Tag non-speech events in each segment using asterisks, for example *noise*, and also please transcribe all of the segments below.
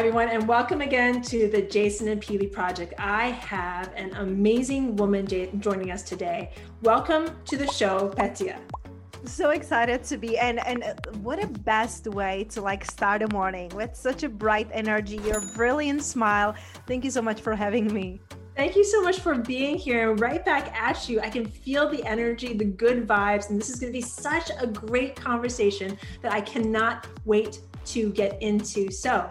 Hi, everyone, and welcome again to the Jason and Peely Project. I have an amazing woman joining us today. Welcome to the show, Petia. So excited to be, and and what a best way to like start a morning with such a bright energy, your brilliant smile. Thank you so much for having me. Thank you so much for being here. Right back at you. I can feel the energy, the good vibes, and this is going to be such a great conversation that I cannot wait to get into. So,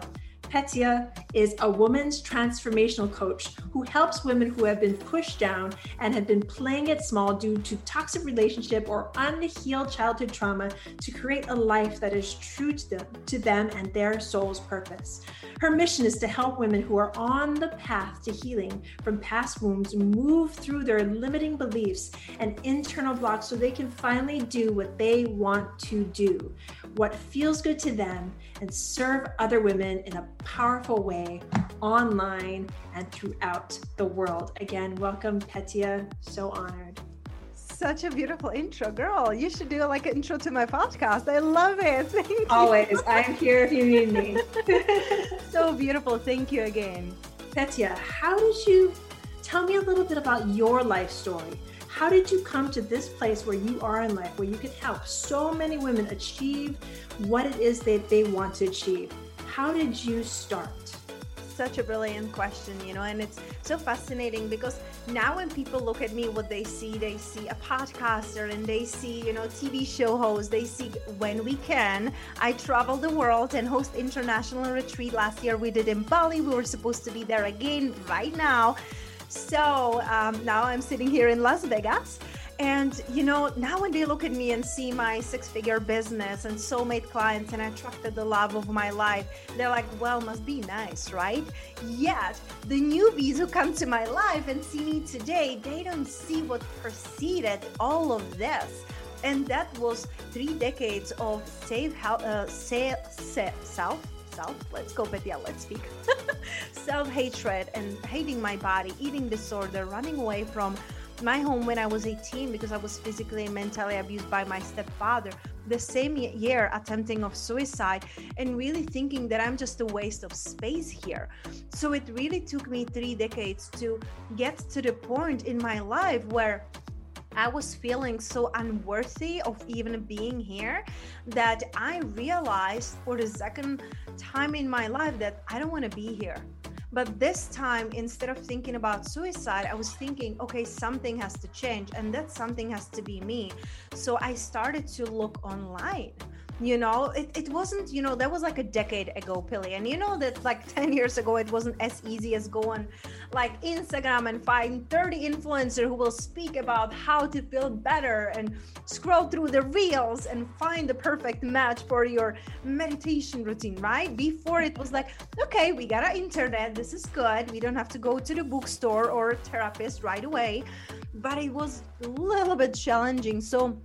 Petya is a woman's transformational coach who helps women who have been pushed down and have been playing it small due to toxic relationship or unhealed childhood trauma to create a life that is true to them, to them and their soul's purpose. Her mission is to help women who are on the path to healing from past wounds move through their limiting beliefs and internal blocks so they can finally do what they want to do, what feels good to them, and serve other women in a powerful way online and throughout the world. Again, welcome, Petya. So honored. Such a beautiful intro, girl. You should do like an intro to my podcast. I love it. *laughs* Thank Always. I'm here if you need me. *laughs* *laughs* so beautiful. Thank you again. Petya, how did you tell me a little bit about your life story? How did you come to this place where you are in life, where you can help so many women achieve what it is that they want to achieve? How did you start? Such a brilliant question, you know, and it's so fascinating because now when people look at me, what they see, they see a podcaster and they see, you know, TV show host. They see when we can. I travel the world and host international retreat. Last year we did in Bali. We were supposed to be there again right now. So um, now I'm sitting here in Las Vegas and you know, now when they look at me and see my six-figure business and soulmate clients and I attracted the love of my life, they're like, well, must be nice, right? Yet the newbies who come to my life and see me today, they don't see what preceded all of this. And that was three decades of safe, uh, self, self self. Let's go, Petya, let's speak. *laughs* self hatred and hating my body, eating disorder, running away from my home when I was 18 because I was physically and mentally abused by my stepfather. The same year, attempting of suicide and really thinking that I'm just a waste of space here. So it really took me three decades to get to the point in my life where I was feeling so unworthy of even being here that I realized for the second time in my life that I don't want to be here. But this time, instead of thinking about suicide, I was thinking, okay, something has to change, and that something has to be me. So I started to look online you know it, it wasn't you know that was like a decade ago Peely and you know that like *laughs* 10 years ago it wasn't as easy as going like instagram and find 30 influencer who will speak about how to feel better and scroll through the reels and find the perfect match for your meditation routine right? Before it was like okay we got our internet. This is good. We don't have to go to the bookstore or therapist right away. But it was a little bit challenging. So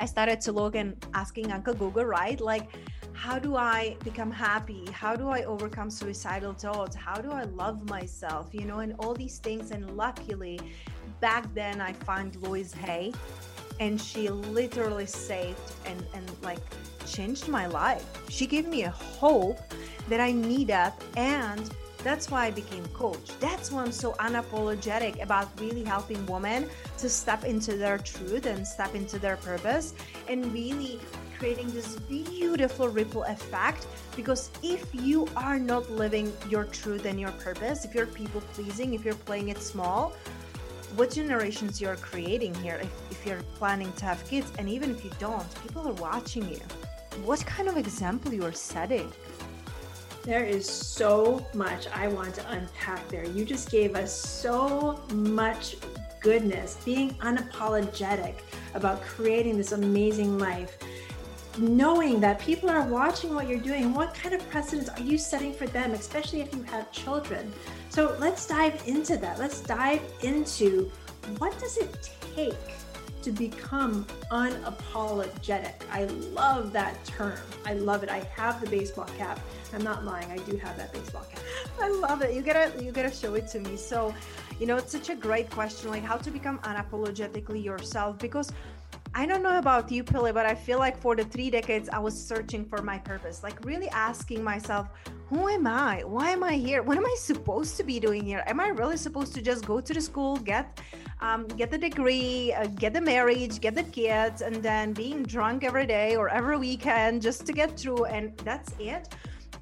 I started to look and asking Uncle Google, right? Like, how do I become happy? How do I overcome suicidal thoughts? How do I love myself? You know, and all these things. And luckily, back then I found Louise Hay, and she literally saved and and like changed my life. She gave me a hope that I needed and that's why I became coach. That's why I'm so unapologetic about really helping women to step into their truth and step into their purpose and really creating this beautiful ripple effect. Because if you are not living your truth and your purpose, if you're people pleasing, if you're playing it small, what generations you're creating here if, if you're planning to have kids and even if you don't people are watching you. What kind of example you are setting there is so much I want to unpack there. You just gave us so much goodness, being unapologetic about creating this amazing life. Knowing that people are watching what you're doing, what kind of precedents are you setting for them, especially if you have children? So let's dive into that. Let's dive into what does it take to become unapologetic. I love that term. I love it. I have the baseball cap. I'm not lying. I do have that baseball cap. *laughs* I love it. You gotta you gotta show it to me. So, you know, it's such a great question, like how to become unapologetically yourself because I don't know about you, Pili, but I feel like for the three decades, I was searching for my purpose, like really asking myself, who am I? Why am I here? What am I supposed to be doing here? Am I really supposed to just go to the school, get um, get the degree, uh, get the marriage, get the kids, and then being drunk every day or every weekend just to get through, and that's it?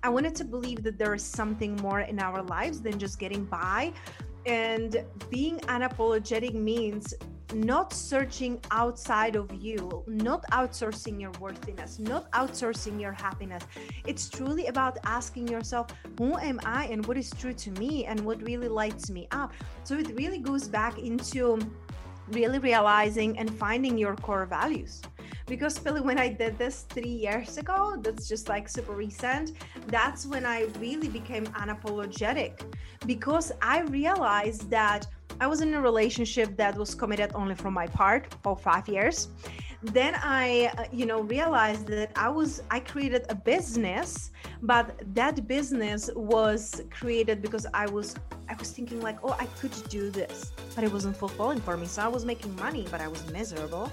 I wanted to believe that there is something more in our lives than just getting by. And being unapologetic means not searching outside of you, not outsourcing your worthiness, not outsourcing your happiness. It's truly about asking yourself, who am I and what is true to me and what really lights me up. So it really goes back into really realizing and finding your core values because Pili, when I did this three years ago, that's just like super recent, that's when I really became unapologetic because I realized that I was in a relationship that was committed only from my part for five years. Then I, uh, you know, realized that I was, I created a business, but that business was created because I was, I was thinking like, oh, I could do this, but it wasn't fulfilling for me. So I was making money, but I was miserable.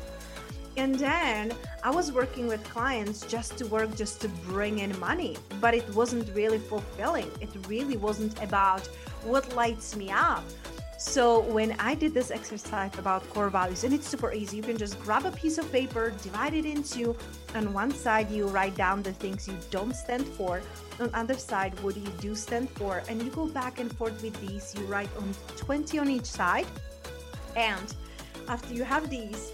And then I was working with clients just to work, just to bring in money, but it wasn't really fulfilling. It really wasn't about what lights me up. So when I did this exercise about core values, and it's super easy, you can just grab a piece of paper, divide it into, on one side you write down the things you don't stand for, on the other side what you do stand for, and you go back and forth with these. You write on 20 on each side, and after you have these,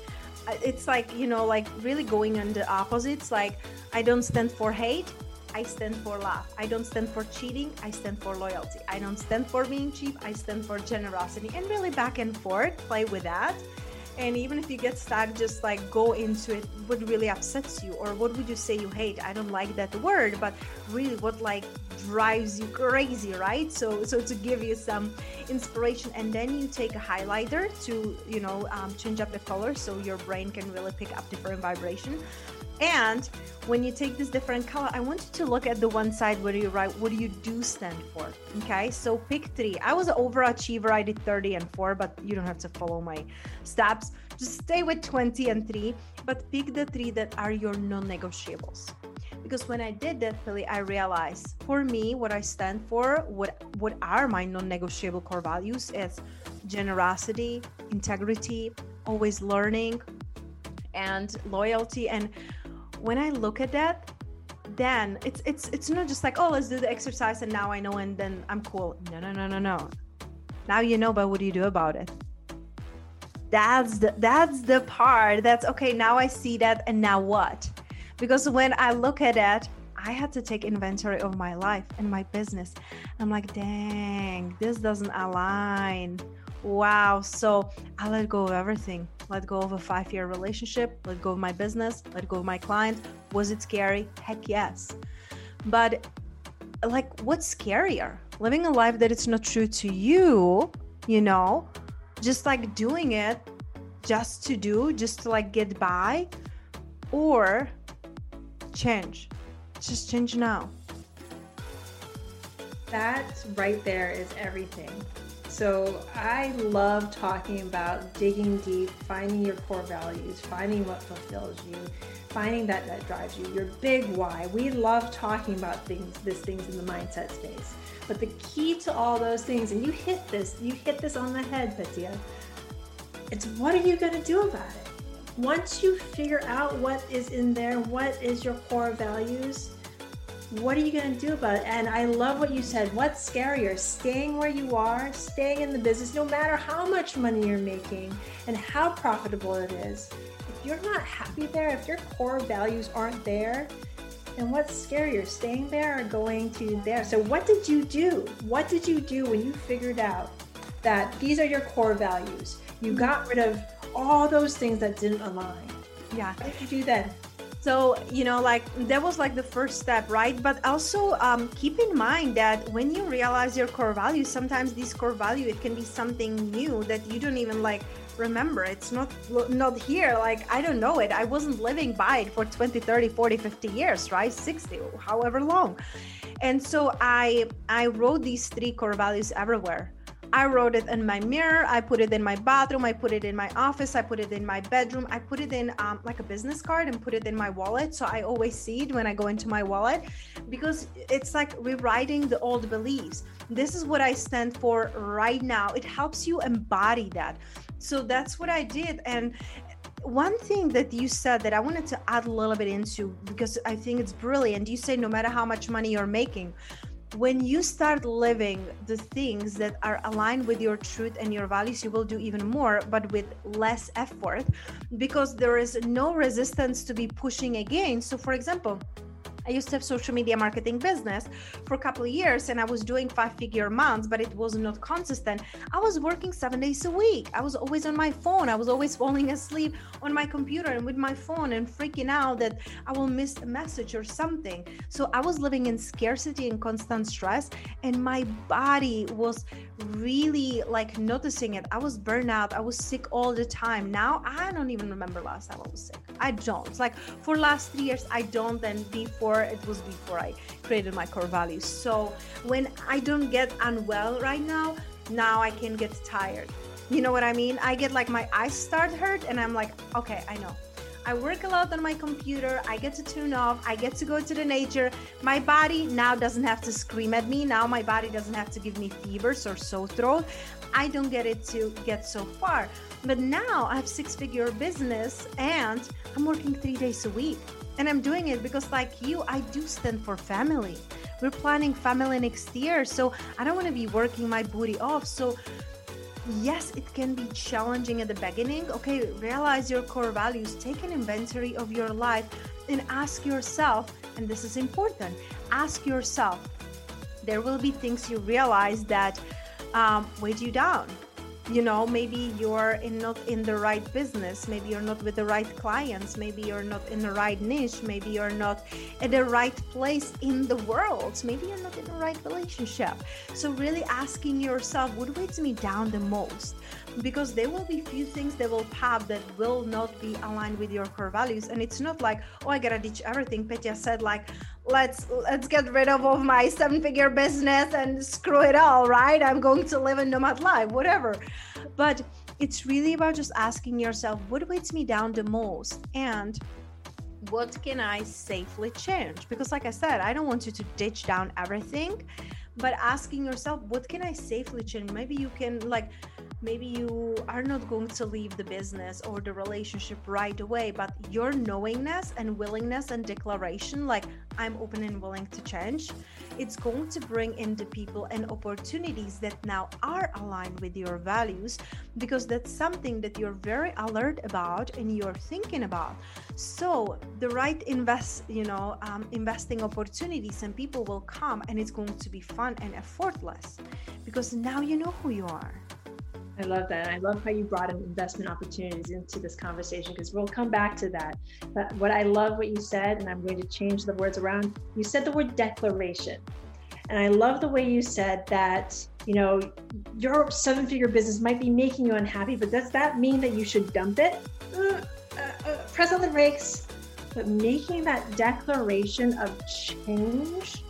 uh, it's like you know, like really going on the opposites. Like I don't stand for hate, I stand for love. I don't stand for cheating. I stand for loyalty. I don't stand for being cheap. I stand for generosity. And really back and forth, play with that. And even if you get stuck, just like go into it. What really upsets you, or what would you say you hate? I don't like that word, but really, what like drives you crazy, right? So, so to give you some inspiration, and then you take a highlighter to, you know, um, change up the color so your brain can really pick up different vibration. And when you take this different color, I want you to look at the one side where you write what do you do stand for. Okay, so pick three. I was an overachiever, I did 30 and four, but you don't have to follow my steps. Just stay with 20 and three, but pick the three that are your non negotiables. Because when I did that, Pili, I realized for me, what I stand for, what what are my non-negotiable core values is generosity, integrity, always learning, and loyalty. And when I look at that, then it's it's it's not just like oh let's do the exercise and now I know and then I'm cool. No no no no no. Now you know, but what do you do about it? That's the that's the part. That's okay. Now I see that, and now what? Because when I look at it, I had to take inventory of my life and my business. I'm like, dang, this doesn't align. Wow. So I let go of everything let go of a five year relationship, let go of my business, let go of my client. Was it scary? Heck yes. But like, what's scarier? Living a life that it's not true to you, you know, just like doing it just to do, just to like get by, or change. Just change now. That right there is everything. So I love talking about digging deep, finding your core values, finding what fulfills you, finding that that drives you, your big why. We love talking about things, this things in the mindset space. But the key to all those things, and you hit this, you hit this on the head, Petya. It's what are you going to do about it? Once you figure out what is in there, what is your core values, what are you going to do about it? And I love what you said. What's scarier, staying where you are, staying in the business, no matter how much money you're making and how profitable it is? If you're not happy there, if your core values aren't there, then what's scarier, staying there or going to there? So, what did you do? What did you do when you figured out that these are your core values? You mm-hmm. got rid of all those things that didn't align. Yeah. What did you do then? So you know like that was like the first step right? But also um, keep in mind that when you realize your core values sometimes this core value it can be something new that you don't even like remember. It's not not here. Like i don't know it. I wasn't living by it for 20 30 40 50 years right? 60 however long. And so i i wrote these three core values everywhere I wrote it in my mirror. I put it in my bathroom. I put it in my office. I put it in my bedroom. I put it in um, like a business card and put it in my wallet. So I always see it when I go into my wallet because it's like rewriting the old beliefs. This is what I stand for right now. It helps you embody that. So that's what I did. And one thing that you said that I wanted to add a little bit into because I think it's brilliant. You say no matter how much money you're making, when you start living the things that are aligned with your truth and your values, you will do even more, but with less effort because there is no resistance to be pushing against. So, for example, I used to have social media marketing business for a couple of years and I was doing five figure months, but it was not consistent. I was working seven days a week. I was always on my phone. I was always *laughs* falling asleep on my computer and with my phone and freaking out that I will miss a message or something. So I was living in scarcity and constant stress and my body was really like noticing it. I was burnout. I was sick all the time. Now I don't even remember last time I was sick. I don't. Like for last three years, I don't. And before it was before I created my core values. So when I don't get unwell right now, now I can get tired. You know what I mean? I get like my eyes start hurt and I'm like, okay, I know. I work a lot on my computer. I get to tune off. I get to go to the nature. My body now doesn't have to scream at me. Now my body doesn't have to give me fevers or sore throat. I don't get it to get so far. But now I have six figure business and I'm working three days a week. And I'm doing it because, like you, I do stand for family. We're planning family next year. So I don't want to be working my booty off. So yes, it can be challenging at the beginning. Okay, realize your core values, take an inventory of your life, and ask yourself, and this is important ask yourself, there will be things you realize that um, weighed you down you know maybe you're in not in the right business maybe you're not with the right clients maybe you're not in the right niche maybe you're not at the right place in the world maybe you're not in the right relationship. So really asking yourself what weighs me down the most because there will be few things that will pop that will not be aligned with your core values. And it's not like oh i gotta ditch everything. Petya said like let's let's get rid of, of my seven figure business and screw it all right? I'm going to live a nomad life whatever. But it's really about just asking yourself what weighs me down the most? And what can i safely change? Because like i said i don't want you to ditch down everything but asking yourself what can i safely change? Maybe you can like maybe you are not going to leave the business or the relationship right away but your knowingness and willingness and declaration like i'm open and willing to change it's going to bring in the people and opportunities that now are aligned with your values because that's something that you're very alert about and you're thinking about. So the right invest you know um, investing opportunities and people will come and it's going to be fun and effortless because now you know who you are I love that. I love how you brought in investment opportunities into this conversation because we'll come back to that. But what I love what you said, and I'm going to change the words around, you said the word declaration. And I love the way you said that, you know, your seven figure business might be making you unhappy, but does that mean that you should dump it? Uh, uh, uh, press on the brakes. But making that declaration of change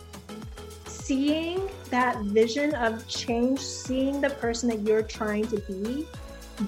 seeing that vision of change, seeing the person that you're trying to be,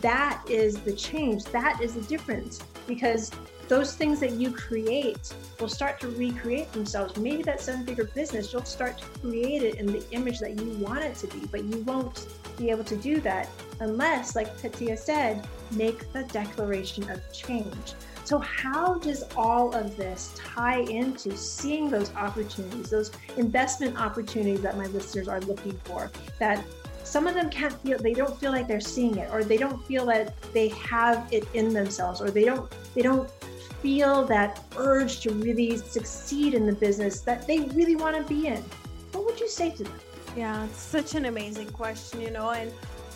that is the change. That is the difference because those things that you create will start to recreate themselves. Maybe that seven figure business, you'll start to create it in the image that you want it to be, but you won't be able to do that unless, like Petya said, make the declaration of change. So, how does all of this tie into seeing those opportunities, those investment opportunities that my listeners are looking for? That some of them can't feel they don't feel like they're seeing it or they don't feel that they have it in themselves or they don't they don't feel that urge to really succeed in the business that they really want to be in what would you say to them yeah it's such an amazing question you know and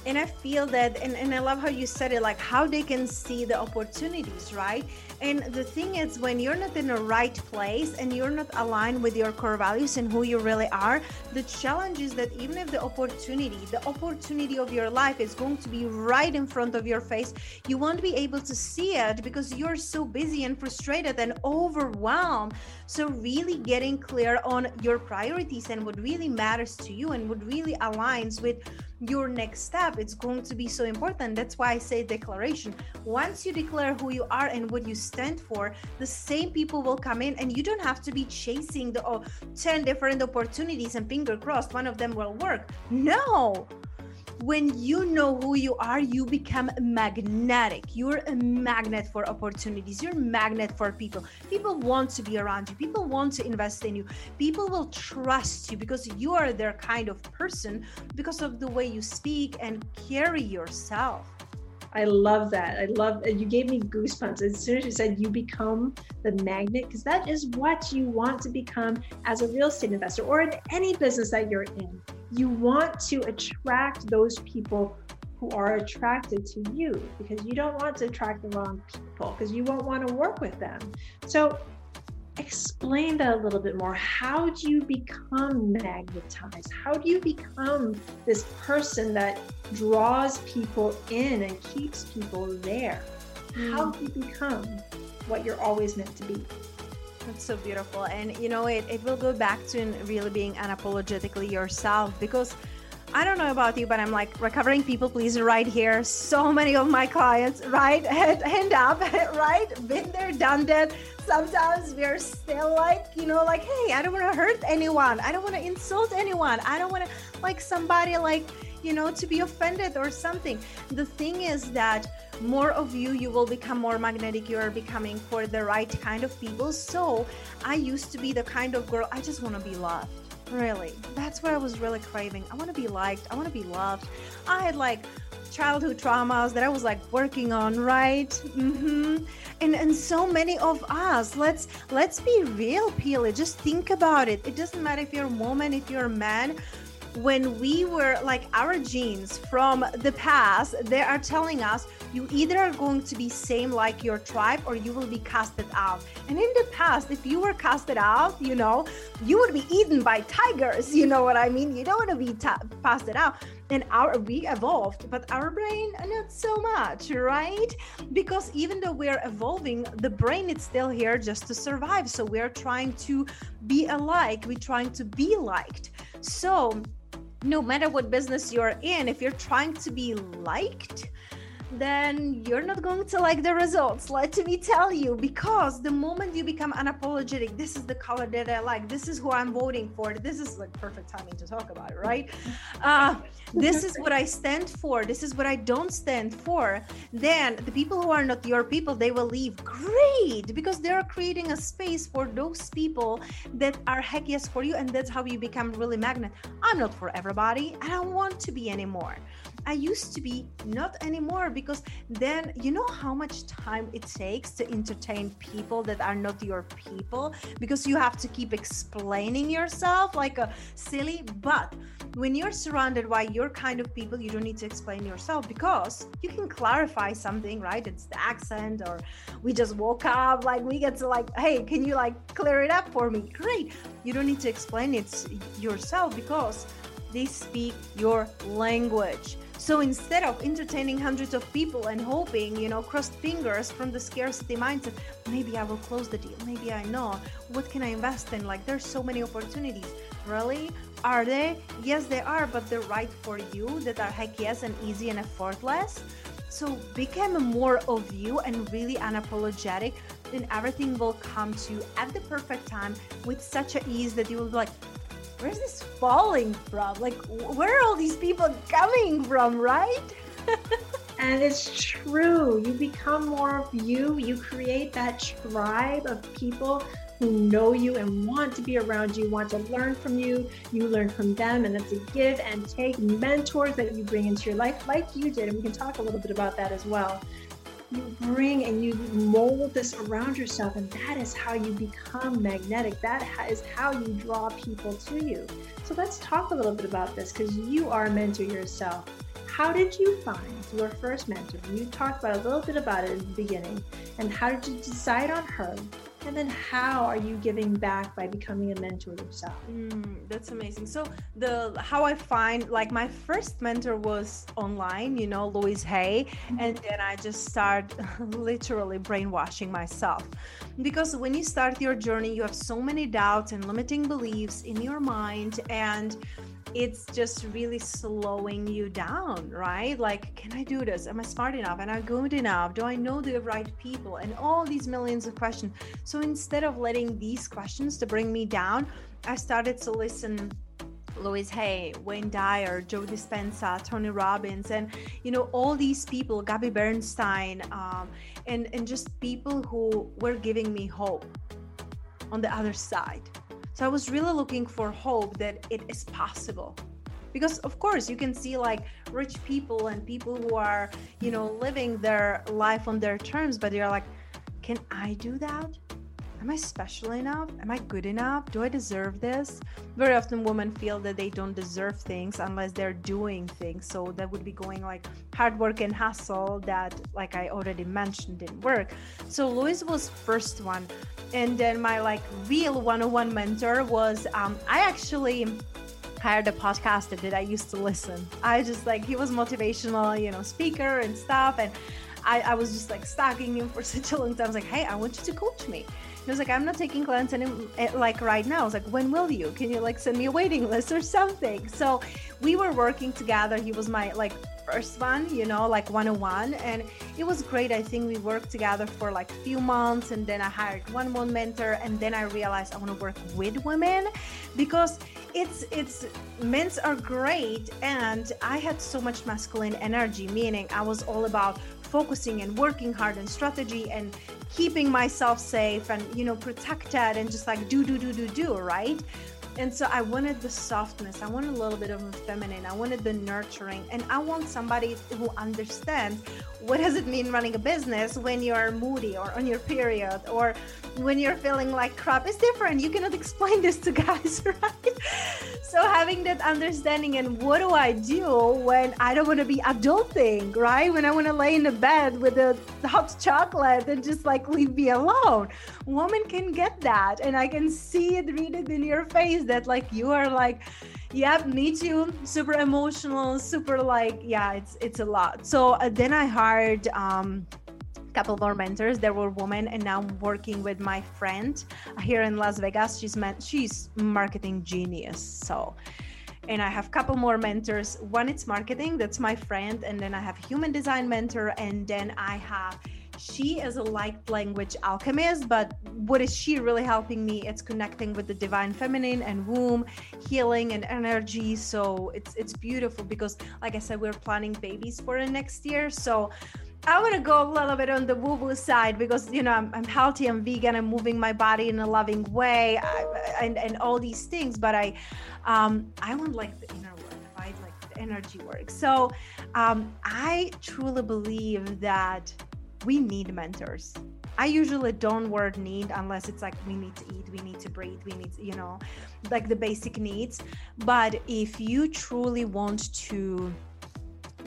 and i feel that and, and i love how you said it like how they can see the opportunities right and the thing is, when you're not in the right place and you're not aligned with your core values and who you really are, the challenge is that even if the opportunity, the opportunity of your life is going to be right in front of your face, you won't be able to see it because you're so busy and frustrated and overwhelmed. So, really getting clear on your priorities and what really matters to you and what really aligns with your next step it's going to be so important that's why i say declaration once you declare who you are and what you stand for the same people will come in and you don't have to be chasing the oh, 10 different opportunities and finger crossed one of them will work no when you know who you are, you become magnetic. You're a magnet for opportunities. You're a magnet for people. People want to be around you. People want to invest in you. People will trust you because you are their kind of person because of the way you speak and carry yourself. I love that. I love you gave me goosebumps as soon as you said you become the magnet because that is what you want to become as a real estate investor or in any business that you're in. You want to attract those people who are attracted to you because you don't want to attract the wrong people because you won't want to work with them. So explain that a little bit more. How do you become magnetized? How do you become this person that draws people in and keeps people there? Mm. How do you become what you're always meant to be? That's so beautiful. And you know, it, it will go back to really being unapologetically yourself because I don't know about you, but I'm like recovering people please right here. So many of my clients, right? *laughs* Hand, hand up, *laughs* right? Been there, done that sometimes we're still like, you know, like, hey, I don't want to hurt anyone. I don't want to insult anyone. I don't want to like somebody like, you know, to be offended or something. The thing is that more of you, you will become more magnetic. You are becoming for the right kind of people. So I used to be the kind of girl, I just want to be loved. Really. That's what I was really craving. I want to be liked. I want to be loved. I had like childhood traumas that I was like working on, right? Mm-hmm. And and so many of us, let's let's be real, Pili. Just think about it. It doesn't matter if you're a woman, if you're a man when we were like our genes from the past they are telling us you either are going to be same like your tribe or you will be casted out and in the past if you were casted out you know you would be eaten by tigers you know what i mean you don't want to be ta- casted out and our we evolved but our brain uh, not so much right? Because even though we're evolving the brain is still here just to survive. So we're trying to be alike. We're trying to be liked. So no matter what business you're in, if you're trying to be liked, then you're not going to like the results. Let me tell you, because the moment you become unapologetic, this is the color that I like, this is who I'm voting for, this is like perfect timing to talk about it, right? Uh, this is what I stand for, this is what I don't stand for. Then the people who are not your people, they will leave. Great, because they're creating a space for those people that are heck yes for you, and that's how you become really magnet. I'm not for everybody. I don't want to be anymore. I used to be, not anymore, because then you know how much time it takes to entertain people that are not your people because you have to keep explaining yourself like a silly. But when you're surrounded by your kind of people, you don't need to explain yourself because you can clarify something, right? It's the accent, or we just woke up, like we get to like, hey, can you like clear it up for me? Great. You don't need to explain it yourself because they speak your language. So instead of entertaining hundreds of people and hoping, you know, crossed fingers from the scarcity mindset, maybe I will close the deal. Maybe I know. What can I invest in? Like there's so many opportunities. Really? Are they? Yes, they are, but they're right for you that are heck yes and easy and effortless. So become more of you and really unapologetic, then everything will come to you at the perfect time with such a ease that you will be like, where's this falling from? Like, where are all these people coming from, right? *laughs* and it's true. You become more of you. You create that tribe of people who know you and want to be around you, want to learn from you. You learn from them, and it's a give and take mentors that you bring into your life, like you did. And we can talk a little bit about that as well you bring and you mold this around yourself and that is how you become magnetic. That is how you draw people to you. So let's talk a little bit about this because you are a mentor yourself. How did you find your first mentor? You talked about a little bit about it in the beginning. And how did you decide on her and then how are you giving back by becoming a mentor yourself? Mm, that's amazing. So the how i find like my first mentor was online you know louise hay. Mm-hmm. and then i just start *laughs* literally brainwashing myself. Because when you start your journey you have so many doubts and limiting beliefs in your mind. And it's just really slowing you down, right? Like, can I do this? Am I smart enough? Am I good enough? Do I know the right people? And all these millions of questions. So instead of letting these questions to bring me down, I started to listen Louise Hay, Wayne Dyer, Joe Dispenza, Tony Robbins, and you know all these people, Gabby Bernstein, um, and and just people who were giving me hope on the other side. So I was really looking for hope that it is possible. Because of course you can see like rich people and people who are, you know, living their life on their terms, but you're like, can I do that? Am I special enough? Am I good enough? Do I deserve this? Very often women feel that they don't deserve things unless they're doing things. So that would be going like hard work and hustle that like I already mentioned didn't work. So Louise was first one. And then my like real one-on-one mentor was um, I actually hired a podcaster that I used to listen. I just like he was motivational, you know, speaker and stuff. And I, I was just like stalking him for *laughs* such a long time. I was like, hey, I want you to coach me. He was like, I'm not taking clients any eh, like right now. I was like, when will you? Can you like send me a waiting list or something? So we were working together. He was my like first one, you know, like one on one. And it was great. I think we worked together for like a few months and then I hired one more mentor and then I realized I want to work with women because it's it's men's are great and I had so much masculine energy, meaning I was all about focusing and working hard and strategy and keeping myself safe and you know protected and just like do do do do do right and so I wanted the softness. I wanted a little bit of the feminine. I wanted the nurturing. And I want somebody who understands what does it mean running a business when you're moody or on your period or when you're feeling like crap. It's different. You cannot *laughs* explain this to guys, *laughs* right? So having that understanding and what do I do when I don't want to be adulting, right? When I want to lay in the bed with a hot chocolate and just like leave me alone. Woman can get that. And I can see it, read it in your face that like you are like yep me too super emotional super like yeah it's it's a lot. So uh, then i hired um couple more mentors. There were women and now i'm working with my friend here in las vegas. She's meant she's marketing genius so and i have couple more mentors. One it's marketing that's my friend and then i have human design mentor and then i have she is a light language alchemist but what is she really helping me it's connecting with the divine feminine and womb healing and energy so it's it's beautiful because like i said we're planning babies for the next year so I want to go a little bit on the woo woo side because you know I'm, I'm, healthy, I'm vegan, I'm moving my body in a loving way, I, and and all these things. But I, um, I want like the inner work, right? Like the energy work. So, um, I truly believe that we need mentors. I usually don't word need unless it's like we need to eat, we need to breathe, we need, you know, like the basic needs. But if you truly want to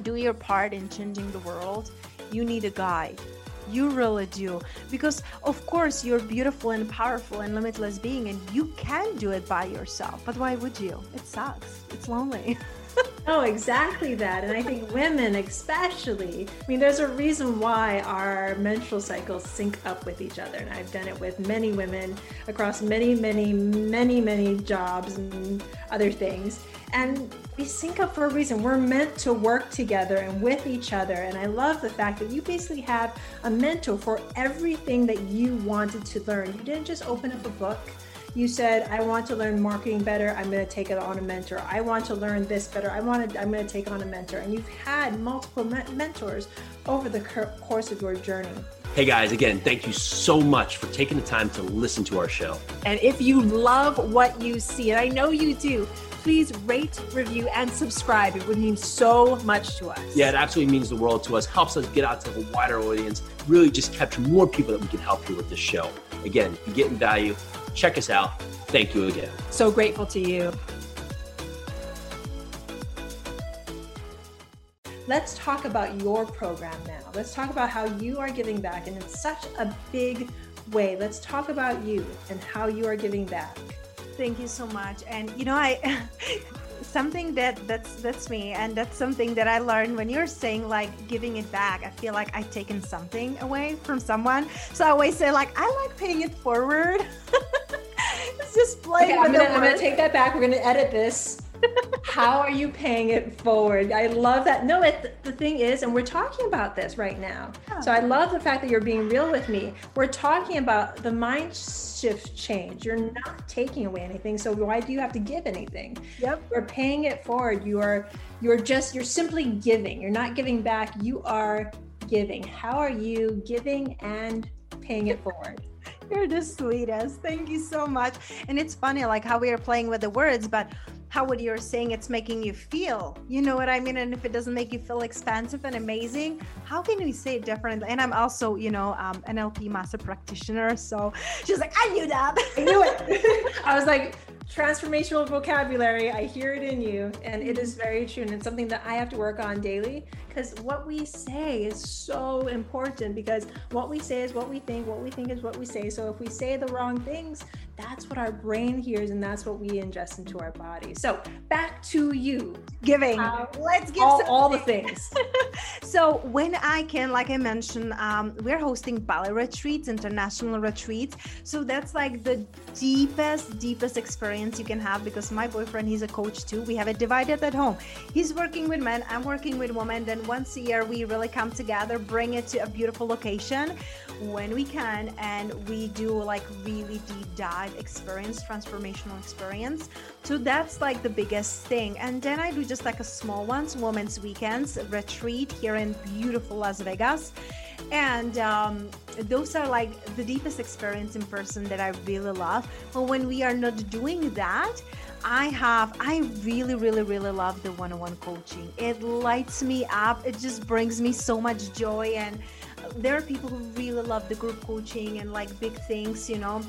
do your part in changing the world, you need a guide. You really do. Because, of course, you're beautiful and powerful and limitless being, and you can do it by yourself. But why would you? It sucks. It's lonely. *laughs* oh, exactly that. And I think women, especially, I mean, there's a reason why our menstrual cycles sync up with each other. And I've done it with many women across many, many, many, many jobs and other things. And we sync up for a reason. We're meant to work together and with each other. And I love the fact that you basically have a mentor for everything that you wanted to learn. You didn't just open up a book you said i want to learn marketing better i'm going to take it on a mentor i want to learn this better i want to i'm going to take on a mentor and you've had multiple me- mentors over the course of your journey Hey guys, again, thank you so much for taking the time to listen to our show. And if you love what you see, and I know you do, please rate, review, and subscribe. It would mean so much to us. Yeah, it absolutely means the world to us, helps us get out to a wider audience, really just capture more people that we can help here with this show. Again, you're getting value, check us out. Thank you again. So grateful to you. Let's talk about your program now. Let's talk about how you are giving back, and in such a big way. Let's talk about you and how you are giving back. Thank you so much. And you know, I *laughs* something that that's that's me and that's something that i learned when you're saying like giving it back i feel like i've taken something away from someone so i always say like i like paying it forward *laughs* okay, I'm, gonna, I'm gonna take that back we're gonna edit this How are you paying it forward? I love that. No, it, the thing is, and we're talking about this right now. Yeah. So I love the fact that you're being real with me. We're talking about the mind shift change. You're not taking away anything. So why do you have to give anything? Yep. You're paying it forward. You are you're just you're simply giving. You're not giving back. You are giving. How are you giving and paying it forward? You're the sweetest. Thank you so much. And it's funny, like how we are playing with the words, but how what you're saying it's making you feel. You know what I mean? And if it doesn't make you feel expansive and amazing, how can we say it differently? And I'm also, you know, um, NLP master practitioner. So she's like, I knew that. I knew it. *laughs* I was like, transformational vocabulary. I hear it in you, and it is very true. And it's something that I have to work on daily because what we say is so important because what we say is what we think, what we think is what we say. So if we say the wrong things, that's what our brain hears and that's what we ingest into our body. So back to you. Giving. Uh, Let's give all, all the *laughs* things. *laughs* so when I can, like I mentioned, um, we're hosting Bali retreats, international retreats. So that's like the deepest, deepest experience you can have because my boyfriend, he's a coach too. We have it divided at home. He's working with men, I'm working with women. Then once a year, we really come together, bring it to a beautiful location when we can, and we do like really deep dive experience, transformational experience. So that's like the biggest thing. And then I do just like a small ones, women's weekends, retreat here in beautiful Las Vegas. And um, those are like the deepest experience in person that I really love. But when we are not doing that, I have, I really, really, really love the one on one coaching. It lights me up, it just brings me so much joy. And there are people who really love the group coaching and like big things, you know.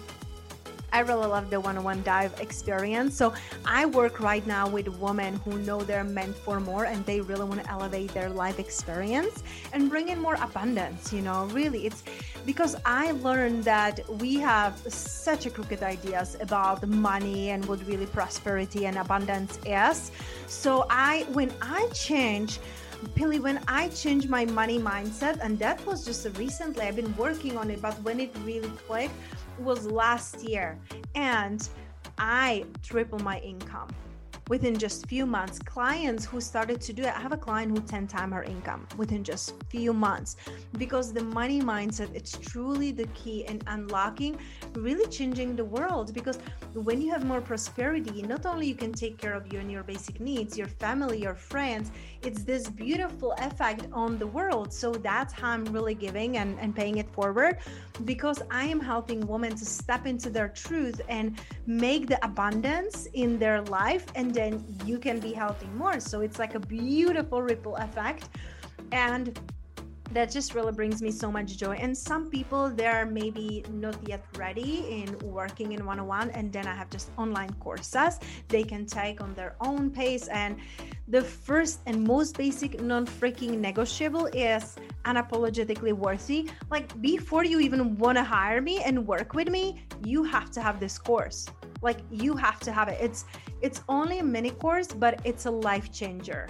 I really love the one-on-one dive experience. So I work right now with women who know they're meant for more and they really want to elevate their life experience and bring in more abundance. You know, really, it's because I learned that we have such a crooked ideas about money and what really prosperity and abundance is. So I, when I change Pili, when I changed my money mindset, and that was just recently, I've been working on it, but when it really clicked was last year. And I tripled my income within just few months clients who started to do it i have a client who 10 times her income within just few months because the money mindset it's truly the key in unlocking really changing the world because when you have more prosperity not only you can take care of you and your basic needs your family your friends it's this beautiful effect on the world so that's how i'm really giving and, and paying it forward because i am helping women to step into their truth and make the abundance in their life and then you can be helping more. So it's like a beautiful ripple effect. And that just really brings me so much joy. And some people they're maybe not yet ready in working in one-on-one and then i have just online courses. They can take on their own pace. And the first and most basic non-freaking negotiable is unapologetically worthy. Like before you even want to hire me and work with me you have to have this course. Like you have to have it. It's it's only a mini course but it's a life changer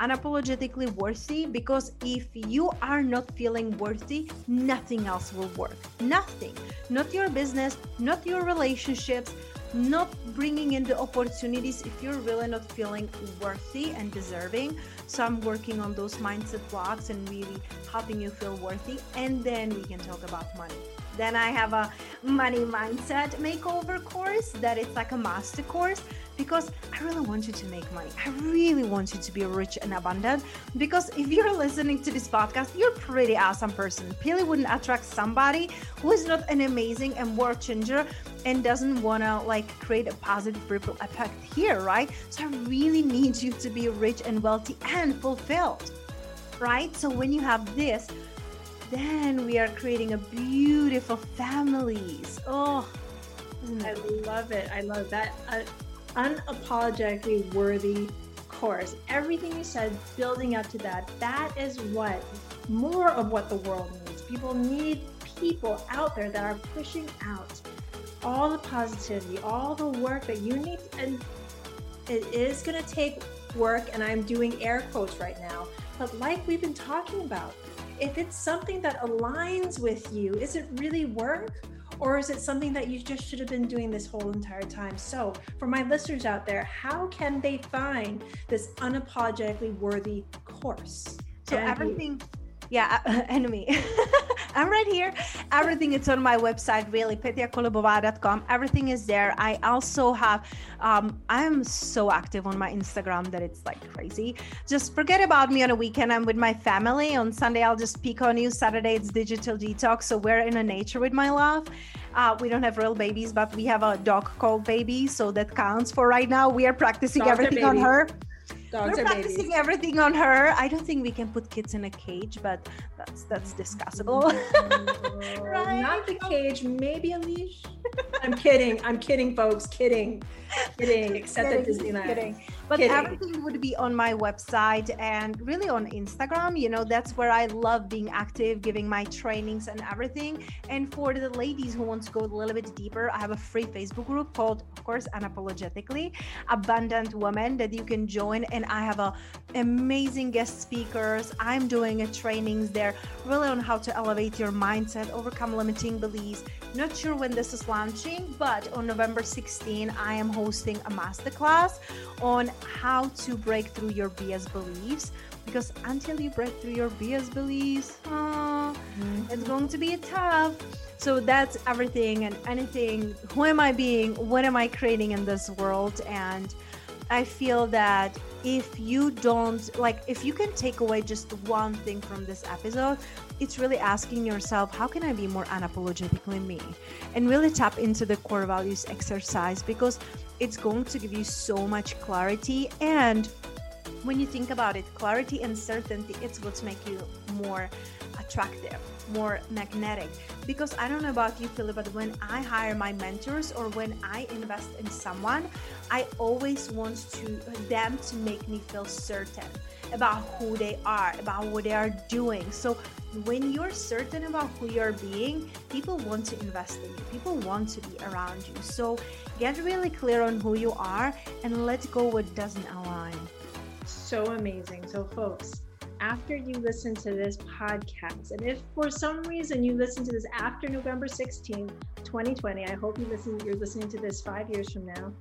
unapologetically worthy because if you are not feeling worthy nothing else will work. Nothing. Not your business not your relationships not bringing in the opportunities if you're really not feeling worthy and deserving. So i'm working on those mindset blocks and really helping you feel worthy and then we can talk about money. Then I have a money mindset makeover course that it's like a master course because I really want you to make money. I really want you to be rich and abundant because if you're listening to this podcast, you're pretty awesome person. Pili wouldn't attract somebody who is not an amazing and world changer and doesn't want to like create a positive ripple effect here, right? So I really need you to be rich and wealthy and fulfilled, right? So when you have this, then we are creating a beautiful families. Oh, I love it. I love that. Uh, unapologetically worthy course. Everything you said, building up to that, that is what more of what the world needs. People need people out there that are pushing out all the positivity, all the work that you need. And it is going to take work, and I'm doing air quotes right now. But like we've been talking about, if it's something that aligns with you, is it really work? Or is it something that you just should have been doing this whole entire time? So, for my listeners out there, how can they find this unapologetically worthy course? So, everything yeah *laughs* enemy *laughs* i'm right here. Everything is on my website really petyakolobova.com everything is there. I also have um, i'm so active on my instagram that it's like crazy. Just forget about me on a weekend. I'm with my family. On sunday i'll just peek on you. Saturday it's digital detox. So we're in a nature with my love. Uh, we don't have real babies but we have a dog called baby. So that counts for right now. We are practicing Dogs everything on her Dogs We're practicing babies. everything on her. I don't think we can put kids in a cage, but that's that's discussable. *laughs* right? Not the cage, maybe a leash. *laughs* I'm kidding. I'm kidding, folks. Kidding. Kidding. Except kidding, at Disneyland. Kidding. But kidding. everything would be on my website and really on Instagram. You know, that's where I love being active, giving my trainings and everything. And for the ladies who want to go a little bit deeper, I have a free Facebook group called, of course, Unapologetically Abundant Women that you can join and I have a amazing guest speakers. I'm doing a trainings there really on how to elevate your mindset, overcome limiting beliefs. Not sure when this is launching, but on November 16, I am hosting a masterclass on how to break through your BS beliefs because until you break through your BS beliefs, oh, mm-hmm. it's going to be tough. So that's everything and anything. Who am I being? What am I creating in this world? And I feel that if you don't like if you can take away just one thing from this episode it's really asking yourself how can i be more unapologetically me? And really tap into the core values exercise because it's going to give you so much clarity. And when you think about it clarity and certainty it's what's make you more attractive more magnetic. Because i don't know about you philip but when i hire my mentors or when i invest in someone i always want to them to make me feel certain about who they are about what they are doing. So when you're certain about who you're being people want to invest in you people want to be around you so get really clear on who you are and let go what doesn't align so amazing so folks after you listen to this podcast. And if for some reason you listen to this after November 16th, 2020, I hope you listen, you're listening to this five years from now.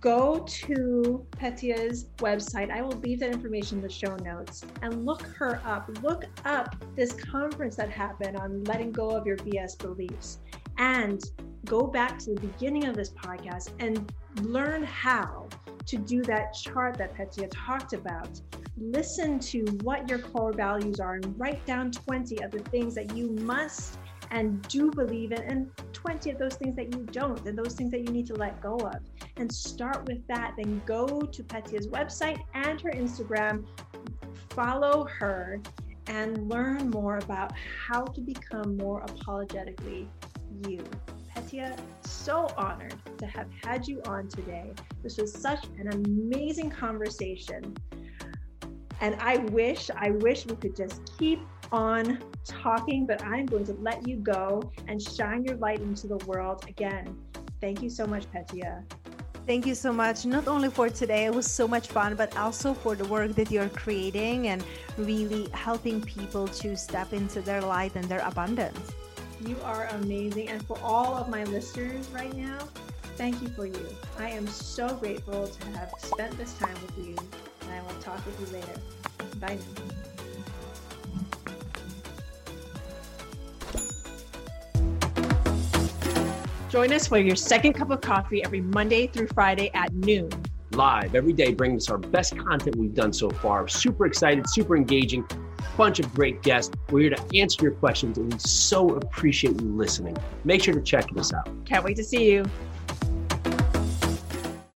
Go to Petya's website. I will leave that information in the show notes and look her up. Look up this conference that happened on letting go of your BS beliefs and go back to the beginning of this podcast and learn how to do that chart that Petya talked about listen to what your core values are and write down 20 of the things that you must and do believe in, and 20 of those things that you don't, and those things that you need to let go of. And start with that. Then go to Petya's website and her Instagram, follow her, and learn more about how to become more apologetically you. Petya, so honored to have had you on today. This was such an amazing conversation. And I wish, I wish we could just keep on talking, but I'm going to let you go and shine your light into the world again. Thank you so much, Petya. Thank you so much, not only for today, it was so much fun, but also for the work that you're creating and really helping people to step into their light and their abundance. You are amazing. And for all of my listeners right now, thank you for you. I am so grateful to have spent this time with you and I will talk with you later. Bye Join us for your second cup of coffee every Monday through Friday at noon. Live every day, bringing us our best content we've done so far. Super excited, super engaging, bunch of great guests. We're here to answer your questions, and we so appreciate you listening. Make sure to check us out. Can't wait to see you.